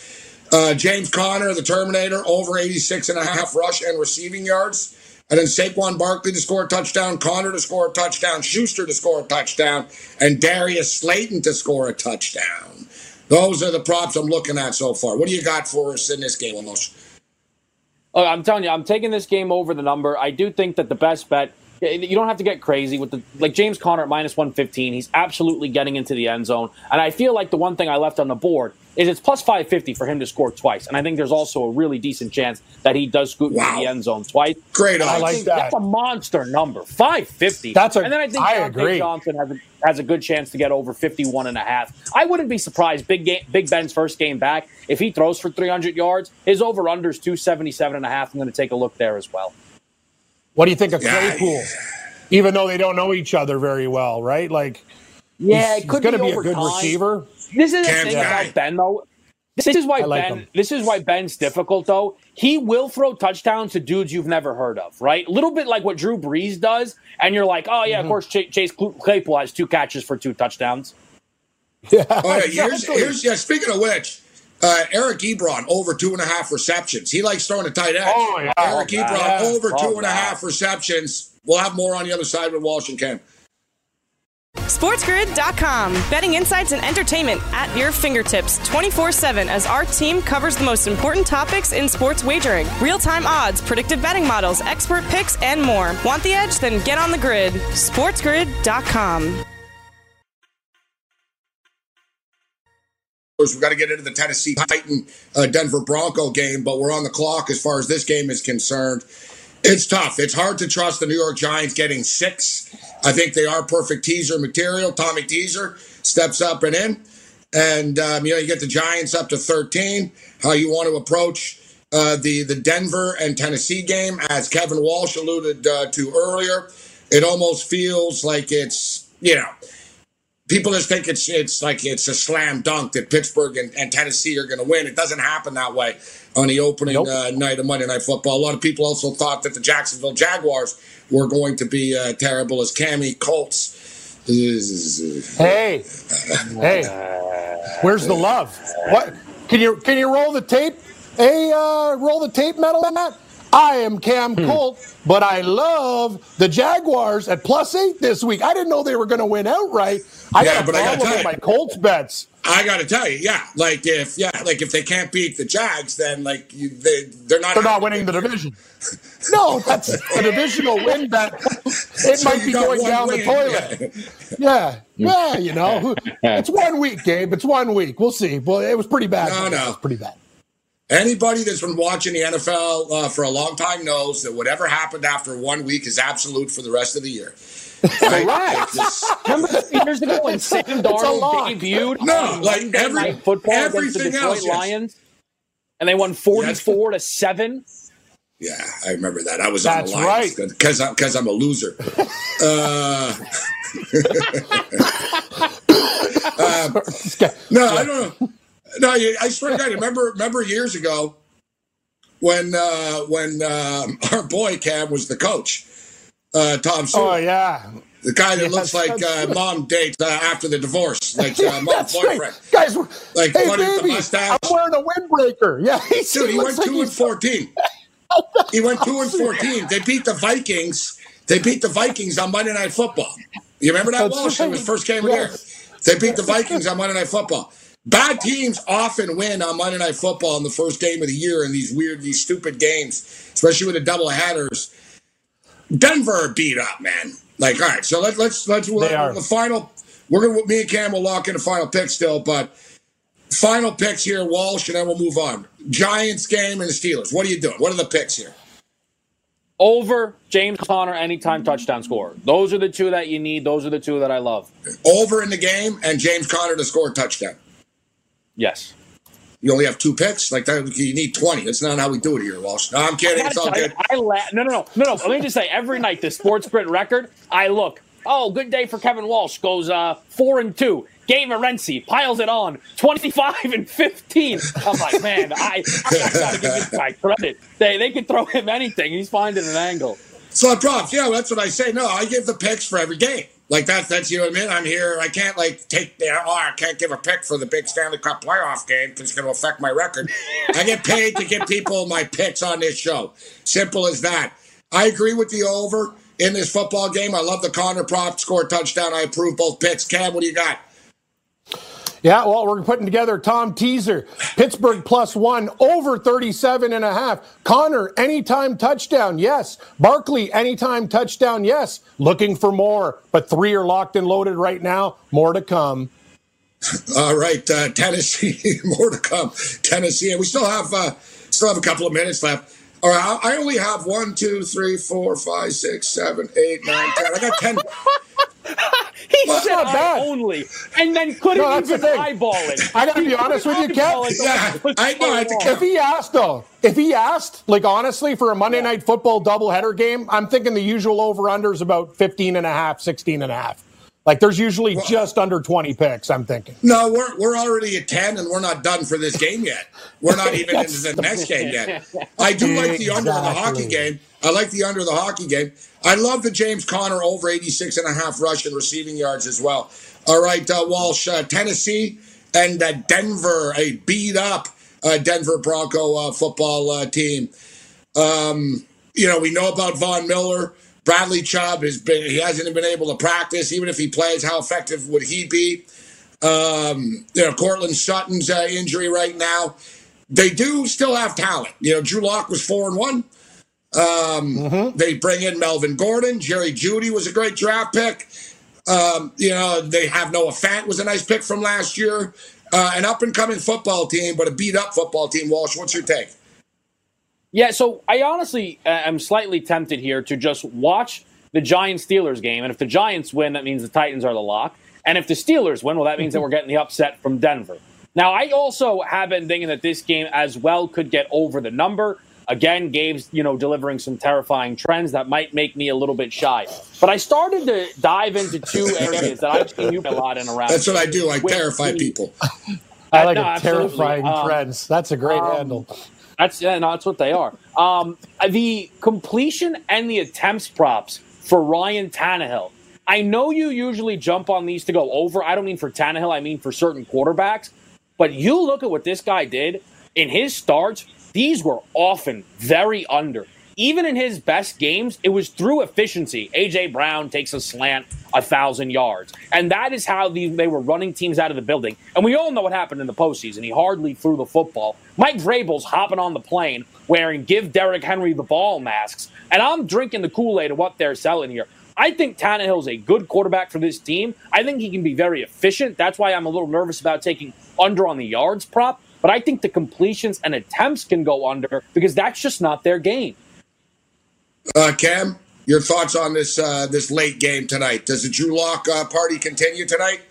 Speaker 2: Uh, James Conner, the Terminator, over 86 and a half rush and receiving yards. And then Saquon Barkley to score a touchdown, Conner to score a touchdown, Schuster to score a touchdown, and Darius Slayton to score a touchdown. Those are the props I'm looking at so far. What do you got for us in this game?
Speaker 4: Oh, I'm telling you, I'm taking this game over the number. I do think that the best bet you don't have to get crazy with the like James Conner at minus 115. He's absolutely getting into the end zone. And I feel like the one thing I left on the board is it's plus 550 for him to score twice. And I think there's also a really decent chance that he does scoot wow. into the end zone twice.
Speaker 2: Great
Speaker 4: I
Speaker 2: like
Speaker 4: that. That's a monster number. 550.
Speaker 3: That's a,
Speaker 4: and then I think
Speaker 3: I agree.
Speaker 4: Johnson has a, has a good chance to get over 51 and a half. I wouldn't be surprised Big game, Big Ben's first game back if he throws for 300 yards. His over unders 277 and a half. I'm going to take a look there as well.
Speaker 3: What do you think of Claypool? Yeah even though they don't know each other very well, right? Like,
Speaker 4: yeah, he's, it could
Speaker 3: he's going
Speaker 4: to
Speaker 3: be, be a good
Speaker 4: time.
Speaker 3: receiver.
Speaker 4: This is the thing about Ben, though. This is why like Ben. Him. This is why Ben's difficult, though. He will throw touchdowns to dudes you've never heard of, right? A little bit like what Drew Brees does, and you're like, oh yeah, mm-hmm. of course Chase Claypool has two catches for two touchdowns.
Speaker 2: Yeah. Oh, yeah. Here's, here's yeah. Speaking of which, uh, Eric Ebron over two and a half receptions. He likes throwing a tight end.
Speaker 3: Oh, yeah.
Speaker 2: Eric oh, Ebron yeah. over oh, two and a half receptions. We'll have more on the other side with Walsh and Ken.
Speaker 1: SportsGrid.com. Betting insights and entertainment at your fingertips 24 7 as our team covers the most important topics in sports wagering real time odds, predictive betting models, expert picks, and more. Want the edge? Then get on the grid. SportsGrid.com.
Speaker 2: We've got to get into the Tennessee Titan uh, Denver Bronco game, but we're on the clock as far as this game is concerned. It's tough. It's hard to trust the New York Giants getting six. I think they are perfect teaser material. Tommy Teaser steps up and in. And, um, you know, you get the Giants up to 13. How you want to approach uh, the, the Denver and Tennessee game, as Kevin Walsh alluded uh, to earlier, it almost feels like it's, you know, people just think it's it's like it's a slam dunk that Pittsburgh and, and Tennessee are going to win. It doesn't happen that way on the opening nope. uh, night of Monday Night Football. A lot of people also thought that the Jacksonville Jaguars were going to be uh, terrible as Cammy Colts.
Speaker 3: Hey, hey, where's the love? What can you can you roll the tape? Hey, uh, roll the tape, metal Matt. I am Cam hmm. Colt, but I love the Jaguars at plus eight this week. I didn't know they were going to win outright. I yeah, got but I got my Colts bets.
Speaker 2: I got to tell you, yeah, like if yeah, like if they can't beat the Jags, then like you, they they're not
Speaker 3: they're not winning the division. no, that's a divisional win bet. It so might be going down win. the toilet. Yeah. yeah, yeah, you know, it's one week, Gabe. It's one week. We'll see. Well, it was pretty bad. No, no, pretty bad.
Speaker 2: Anybody that's been watching the NFL uh, for a long time knows that whatever happened after one week is absolute for the rest of the year.
Speaker 4: Right? Remember years ago when Sam Darnold debuted?
Speaker 2: No, like every
Speaker 4: football against the Detroit else, Lions, yes. and they won forty-four to seven.
Speaker 2: Yeah, I remember that. I was That's on the Lions because right. because I'm a loser. uh, um, no, I don't know. No, I swear to God, remember remember years ago when uh, when um, our boy Cam was the coach uh, Tom Sewell.
Speaker 3: Oh yeah.
Speaker 2: The guy that yes, looks like uh, mom dates uh, after the divorce, like uh, mom's boyfriend. Right.
Speaker 3: Guys, like hey, baby, I'm wearing a windbreaker. Yeah,
Speaker 2: he dude, he went like two and fourteen. he went two and fourteen. They beat the Vikings. They beat the Vikings on Monday Night Football. You remember that, That's Walsh? Right. It was first game of the year. They beat the Vikings on Monday Night Football. Bad teams often win on Monday Night Football in the first game of the year in these weird, these stupid games, especially with the double headers. Denver beat up, man. Like, all right, so let, let's let's let, the final. We're gonna me and Cam will lock in the final pick still, but final picks here, Walsh, and then we'll move on. Giants game and the Steelers. What are you doing? What are the picks here?
Speaker 4: Over James Conner anytime touchdown score. Those are the two that you need. Those are the two that I love.
Speaker 2: Over in the game and James Conner to score a touchdown.
Speaker 4: Yes
Speaker 2: you only have two picks. Like that, you need twenty. That's not how we do it here, Walsh. No, I'm kidding. It's all good.
Speaker 4: I la- no, no, no, no, no. Let me just say, every night the sports print record, I look. Oh, good day for Kevin Walsh. Goes uh, four and two. Gabe Morency piles it on 25 and 15. I'm like, man, I, I gotta give this guy credit. They they can throw him anything. He's finding an angle.
Speaker 2: So props, yeah, that's what I say. No, I give the picks for every game. Like that's that's you know what I mean. I'm here. I can't like take the oh I can't give a pick for the big Stanley Cup playoff game because it's going to affect my record. I get paid to give people my picks on this show. Simple as that. I agree with the over in this football game. I love the Conner prop score touchdown. I approve both picks. Cam, what do you got?
Speaker 3: Yeah, well, we're putting together Tom Teaser, Pittsburgh plus one, over 37 and a half. Conner, anytime touchdown, yes. Barkley, anytime touchdown, yes. Looking for more, but three are locked and loaded right now. More to come.
Speaker 2: All right, uh, Tennessee, more to come. Tennessee, and we still have uh, still have a couple of minutes left. All right, I only have one, two, three, four, five, six, seven, eight, nine, ten. I got ten.
Speaker 4: he well, said I only, and then couldn't no, even the eyeball it.
Speaker 3: I gotta be honest with you, Kev. Yeah, I know. If he asked though, if he asked, like honestly, for a Monday yeah. night football doubleheader game, I'm thinking the usual over/under is about 15 and a half, 16 and a half. Like there's usually well, just under 20 picks, I'm thinking.
Speaker 2: No, we're we're already at 10 and we're not done for this game yet. We're not even into the next game yet. I do like the under the hockey game. I like the under the hockey game. I love the James Conner over 86 and a half rushing receiving yards as well. All right, uh, Walsh, uh, Tennessee and uh, Denver, a beat up uh, Denver Bronco uh, football uh, team. Um, you know, we know about Von Miller. Bradley Chubb has been he hasn't been able to practice. Even if he plays, how effective would he be? Um, you know, Courtland Sutton's uh, injury right now. They do still have talent. You know, Drew Lock was four and one. Um, mm-hmm. They bring in Melvin Gordon. Jerry Jeudy was a great draft pick. Um, you know, they have Noah Fant was a nice pick from last year. Uh, an up and coming football team, but a beat up football team. Walsh, what's your take?
Speaker 4: Yeah, so I honestly uh, am slightly tempted here to just watch the Giants Steelers game. And if the Giants win, that means the Titans are the lock. And if the Steelers win, well, that means that we're getting the upset from Denver. Now, I also have been thinking that this game as well could get over the number. Again, Gabe's, you know, delivering some terrifying trends that might make me a little bit shy. But I started to dive into two areas that I've seen you a lot in around.
Speaker 2: That's what I do. I terrify the, people.
Speaker 3: I like no, terrifying um, trends. That's a great um, handle.
Speaker 4: That's yeah, no, that's what they are. Um, the completion and the attempts props for Ryan Tannehill. I know you usually jump on these to go over. I don't mean for Tannehill. I mean for certain quarterbacks. But you look at what this guy did in his starts. These were often very under. Even in his best games, it was through efficiency. AJ Brown takes a slant a thousand yards, and that is how the, they were running teams out of the building. And we all know what happened in the postseason. He hardly threw the football. Mike Vrabel's hopping on the plane wearing "Give Derrick Henry the ball" masks, and I'm drinking the Kool Aid of what they're selling here. I think Tannehill's a good quarterback for this team. I think he can be very efficient. That's why I'm a little nervous about taking under on the yards prop. But I think the completions and attempts can go under because that's just not their game.
Speaker 2: Uh, Cam, your thoughts on this uh, this late game tonight? Does the Drew Lock uh, party continue tonight?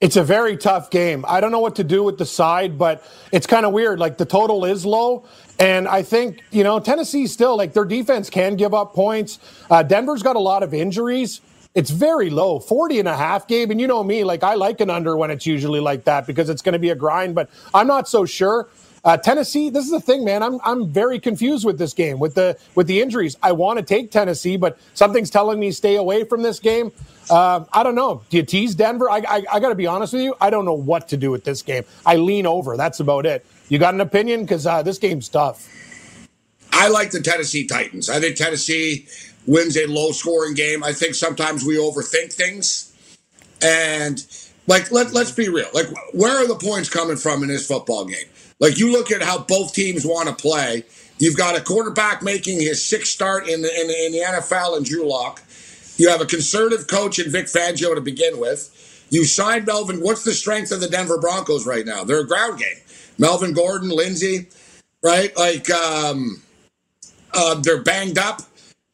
Speaker 3: It's a very tough game. I don't know what to do with the side, but it's kind of weird. Like the total is low. And I think, you know, Tennessee still, like their defense can give up points. Uh, Denver's got a lot of injuries. It's very low, 40 and a half, Gabe. And you know me, like I like an under when it's usually like that because it's going to be a grind, but I'm not so sure. Uh, Tennessee, this is the thing, man. I'm I'm very confused with this game with the with the injuries. I want to take Tennessee, but something's telling me stay away from this game. Uh, I don't know. Do you tease Denver? I, I, I got to be honest with you. I don't know what to do with this game. I lean over. That's about it. You got an opinion? Because uh, this game's tough.
Speaker 2: I like the Tennessee Titans. I think Tennessee wins a low scoring game. I think sometimes we overthink things. And, like, let, let's be real. Like, where are the points coming from in this football game? Like, you look at how both teams want to play. You've got a quarterback making his sixth start in the, in the, in the NFL in Drew Lock. You have a conservative coach in Vic Fangio to begin with. You signed Melvin. What's the strength of the Denver Broncos right now? They're a ground game. Melvin Gordon, Lindsay, right? Like um, uh, they're banged up.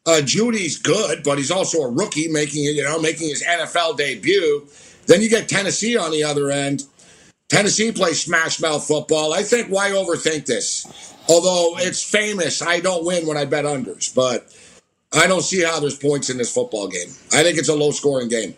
Speaker 2: Uh, Jeudy's good, but he's also a rookie making you know making his NFL debut. Then you get Tennessee on the other end. Tennessee plays smash mouth football. I think why overthink this? Although it's famous, I don't win when I bet unders, but I don't see how there's points in this football game. I think it's a low scoring game.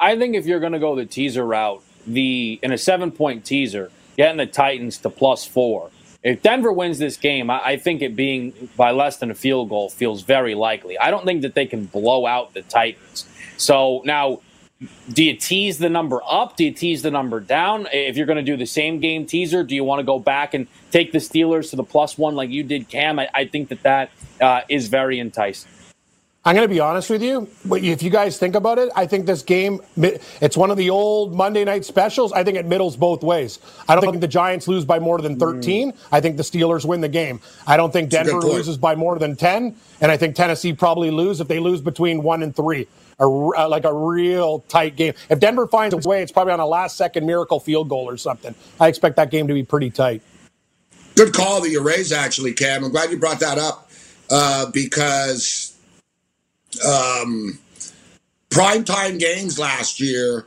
Speaker 4: I think if you're going to go the teaser route, the in a seven point teaser, getting the Titans to plus four. If Denver wins this game, I, I think it being by less than a field goal feels very likely. I don't think that they can blow out the Titans. So now do you tease the number up? Do you tease the number down? If you're going to do the same game teaser, do you want to go back and take the Steelers to the plus one like you did, Cam? I, I think that that uh, is very enticing.
Speaker 3: I'm going to be honest with you, if you guys think about it, I think this game, it's one of the old Monday night specials. I think it middles both ways. I don't think the Giants lose by more than 13. Mm. I think the Steelers win the game. I don't think Denver loses by more than 10. And I think Tennessee probably lose if they lose between one and three. A, uh, like a real tight game. If Denver finds its way, it's probably on a last second miracle field goal or something. I expect that game to be pretty tight.
Speaker 2: Good call that you raised, actually, Cam. I'm glad you brought that up uh, because um, primetime games last year,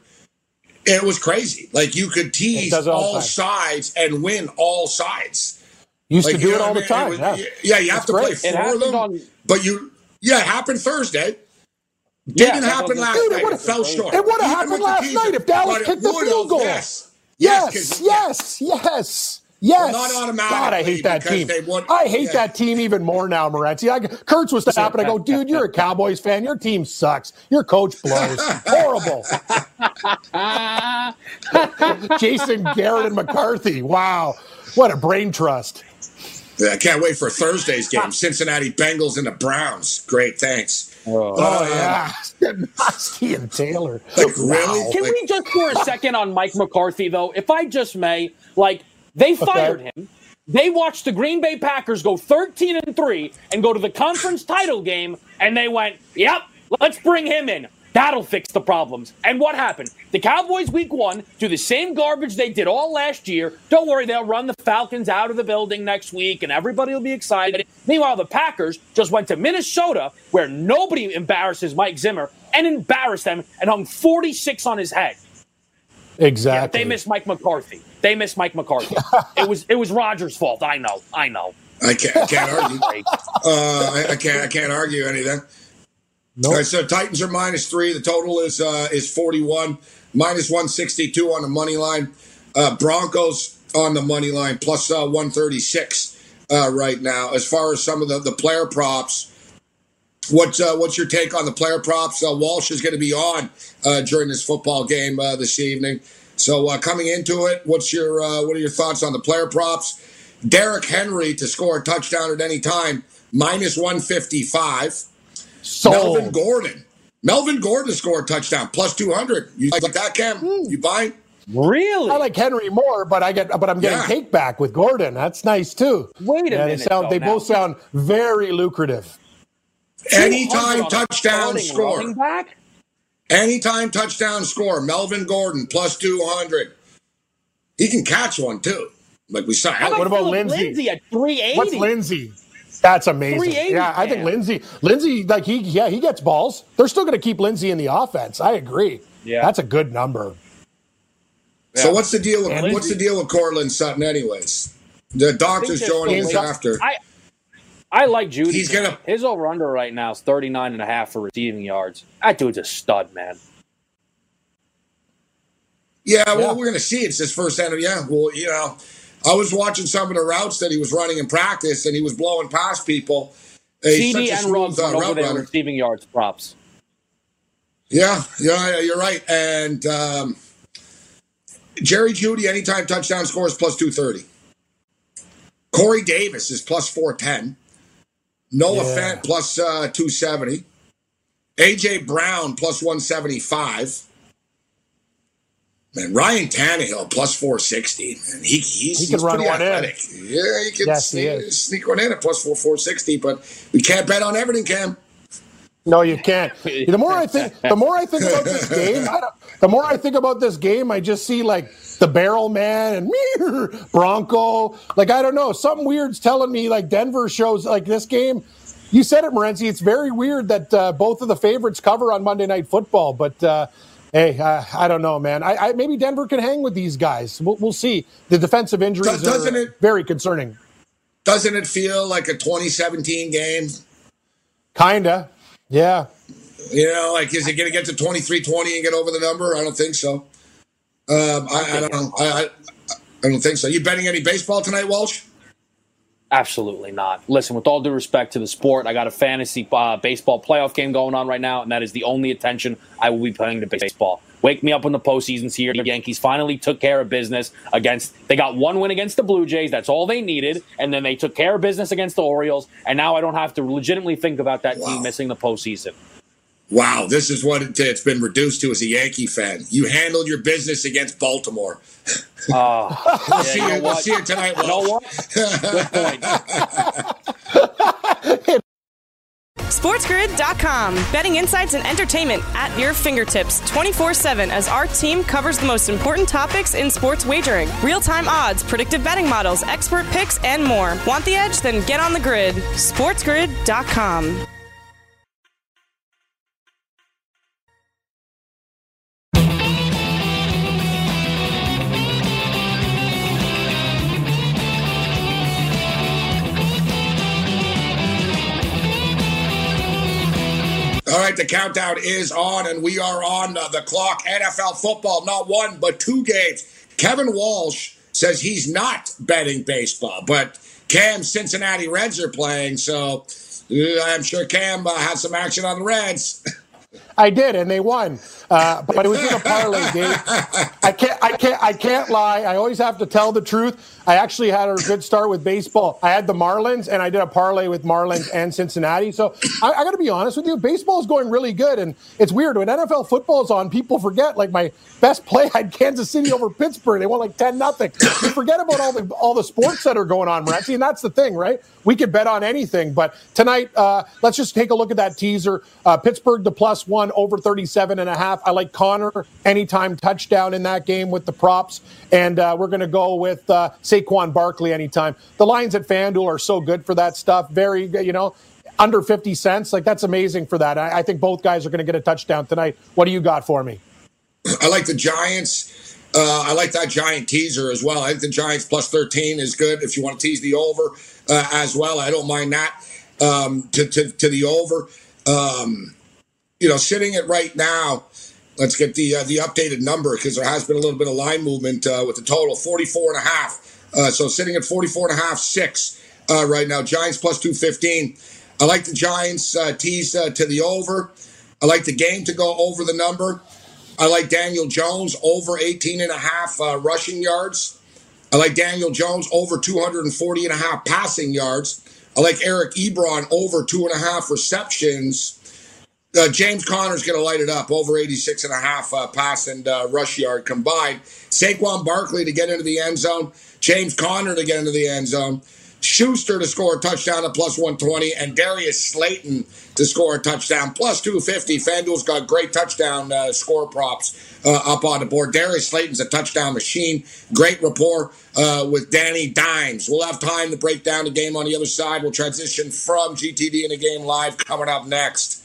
Speaker 2: it was crazy. Like you could tease all, all sides and win all sides.
Speaker 3: Used
Speaker 2: like,
Speaker 3: to do it all the time. Was, yeah.
Speaker 2: yeah. you have to great. play for them. On... But you, yeah, it happened Thursday. Didn't yeah, happen last dude, night. It, it fell short.
Speaker 3: It would have happened last night if Dallas kicked the field goal. Yes, yes, yes, yes. Yes. Well, not automatically. God, I hate that team. I hate yeah. that team even more now, Morency. I, Kurtz was to happen. I go, dude, you're a Cowboys fan. Your team sucks. Your coach blows. Horrible. Jason Garrett and McCarthy. Wow. What a brain trust.
Speaker 2: I can't wait for Thursday's game. Cincinnati Bengals and the Browns. Great, thanks.
Speaker 3: Oh, oh yeah, Muskie and Taylor.
Speaker 2: Like really?
Speaker 4: Can
Speaker 2: like,
Speaker 4: we just for a second on Mike McCarthy though? If I just may, like they fired okay. him. They watched the Green Bay Packers go 13 and 3 and go to the conference title game and they went, "Yep, let's bring him in. That'll fix the problems. And what happened? The Cowboys, week one, do the same garbage they did all last year. Don't worry, they'll run the Falcons out of the building next week and everybody will be excited. Meanwhile, the Packers just went to Minnesota, where nobody embarrasses Mike Zimmer, and embarrassed them and hung 46 on his head.
Speaker 3: Exactly.
Speaker 4: Yeah, they miss Mike McCarthy. They miss Mike McCarthy. it was it was Rodgers' fault. I know. I know.
Speaker 2: I can't, I can't argue. Uh, I, I, can't. I can't argue anything. Nope. All right, so Titans are minus three. The total is uh, is forty one, minus one sixty two on the money line. Uh, Broncos on the money line plus, uh, one thirty six uh, right now. As far as some of the, the player props, what's uh, what's your take on the player props? Uh, Walsh is going to be on during this football game this evening. So coming into it, what's your what are your thoughts on the player props? Derrick Henry to score a touchdown at any time minus one fifty five. Sold. Melvin Gordon. Melvin Gordon scored a touchdown plus two hundred. You like that, Cam? Mm. You buying?
Speaker 4: Really?
Speaker 3: I like Henry more, but I get, but I'm getting yeah. take back with Gordon. That's nice too.
Speaker 4: Wait a
Speaker 3: yeah,
Speaker 4: minute.
Speaker 3: They sound, they both sound very lucrative.
Speaker 2: Anytime touchdown score. Anytime touchdown score. Melvin Gordon plus two hundred. He can catch one too. Like we saw.
Speaker 3: What about Lindsay?
Speaker 4: Lindsay at three eighty.
Speaker 3: What's Lindsay? That's amazing. Yeah, I think Lindsay, Lindsay, like he, yeah, he gets balls. They're still going to keep Lindsay in the offense. I agree.
Speaker 4: Yeah,
Speaker 3: that's a good number.
Speaker 2: Yeah. So what's the deal with and what's the deal with Courtland Sutton, anyways? The doctor's joining us after.
Speaker 4: I, I like Jeudy.
Speaker 2: He's gonna
Speaker 4: his over under right now is 39 and a half for receiving yards. That dude's a stud, man.
Speaker 2: Yeah, well, yeah. we're gonna see. It's his first end of yeah. Well, you know, I was watching some of the routes that he was running in practice, and he was blowing past people.
Speaker 4: CeeDee and Ruggs uh, over there receiving yards props.
Speaker 2: Yeah, yeah, you're right. And um, Jerry Jeudy, anytime touchdown scores plus 230. Corey Davis is plus 410. Noah yeah. Fant plus, uh, 270. AJ Brown plus 175. Man, Ryan Tannehill plus 460. Man, he, he's,
Speaker 3: he
Speaker 2: can
Speaker 3: run
Speaker 2: pretty athletic.
Speaker 3: in.
Speaker 2: Yeah, he can
Speaker 3: yes,
Speaker 2: sneak, he sneak one in at plus 4, 460, but we can't bet on everything, Cam.
Speaker 3: No, you can't. The more I think, the more I think about this game, the more I think about this game, I just see like the barrel man and Bronco. Like I don't know, something weird's telling me like Denver shows like this game. You said it, Morency. It's very weird that uh, both of the favorites cover on Monday Night Football, but. Uh, Hey, uh, I don't know, man. I, I, maybe Denver can hang with these guys. We'll, we'll see. The defensive injuries doesn't are it, very concerning.
Speaker 2: Doesn't it feel like a 2017 game?
Speaker 3: Kinda, yeah.
Speaker 2: You know, like is it going to get to 23-20 and get over the number? I don't think so. Um, I, I, don't know. I, I don't think so. You betting any baseball tonight, Walsh?
Speaker 4: Absolutely not. Listen, with all due respect to the sport, I got a fantasy uh, baseball playoff game going on right now, and that is the only attention I will be paying to baseball. Wake me up when the postseason's here. The Yankees finally took care of business against. They got one win against the Blue Jays. That's all they needed, and then they took care of business against the Orioles. And now I don't have to legitimately think about that wow. team missing the postseason.
Speaker 2: Wow, this is what it's been reduced to as a Yankee fan. You handled your business against Baltimore.
Speaker 4: Oh,
Speaker 2: we'll, yeah, see you, we'll see you tonight.
Speaker 4: You know what? Good
Speaker 1: point. SportsGrid.com. Betting insights and entertainment at your fingertips 24 7 as our team covers the most important topics in sports wagering real time odds, predictive betting models, expert picks, and more. Want the edge? Then get on the grid. SportsGrid.com.
Speaker 2: right, the countdown is on, and we are on the clock. NFL football, not one, but two games. Kevin Walsh says he's not betting baseball, but Cam's Cincinnati Reds are playing, so uh, I'm sure Cam uh, has some action on the Reds.
Speaker 3: I did, and they won. Uh, but it was in a parlay, Dave. I can't, I can't, I can't lie. I always have to tell the truth. I actually had a good start with baseball. I had the Marlins, and I did a parlay with Marlins and Cincinnati. So I, I got to be honest with you, baseball is going really good, and it's weird when NFL football is on. People forget. Like my best play, had Kansas City over Pittsburgh. They won like ten nothing. You forget about all the all the sports that are going on, Morency, and that's the thing, right? We could bet on anything, but tonight, uh, let's just take a look at that teaser. Uh, Pittsburgh the plus one over 37 and a half. I like Conner anytime touchdown in that game with the props. And uh, we're going to go with uh, Saquon Barkley anytime. The lines at FanDuel are so good for that stuff. Very, you know, under 50 cents. Like, that's amazing for that. I, I think both guys are going to get a touchdown tonight. What do you got for me?
Speaker 2: I like the Giants. Uh, I like that giant teaser as well. I think the Giants plus 13 is good if you want to tease the over uh, as well. I don't mind that um, to, to, to the over. Um, you know, sitting it right now, let's get the uh, the updated number because there has been a little bit of line movement uh, with the total 44 and a half. Uh, so sitting at 44 and a half, six uh, right now. Giants plus 215. I like the Giants uh, tease uh, to the over. I like the game to go over the number. I like Daniel Jones over 18 and a half rushing yards. I like Daniel Jones over 240 and a half passing yards. I like Eric Ebron over two and a half receptions. Uh, James Conner's going to light it up over 86 and a half uh, pass and uh, rush yard combined. Saquon Barkley to get into the end zone. James Conner to get into the end zone. Schuster to score a touchdown at plus 120, and Darius Slayton to score a touchdown plus 250. FanDuel's got great touchdown uh, score props uh, up on the board. Darius Slayton's a touchdown machine. Great rapport uh, with Danny Dimes. We'll have time to break down the game on the other side. We'll transition from GTD in the game live coming up next.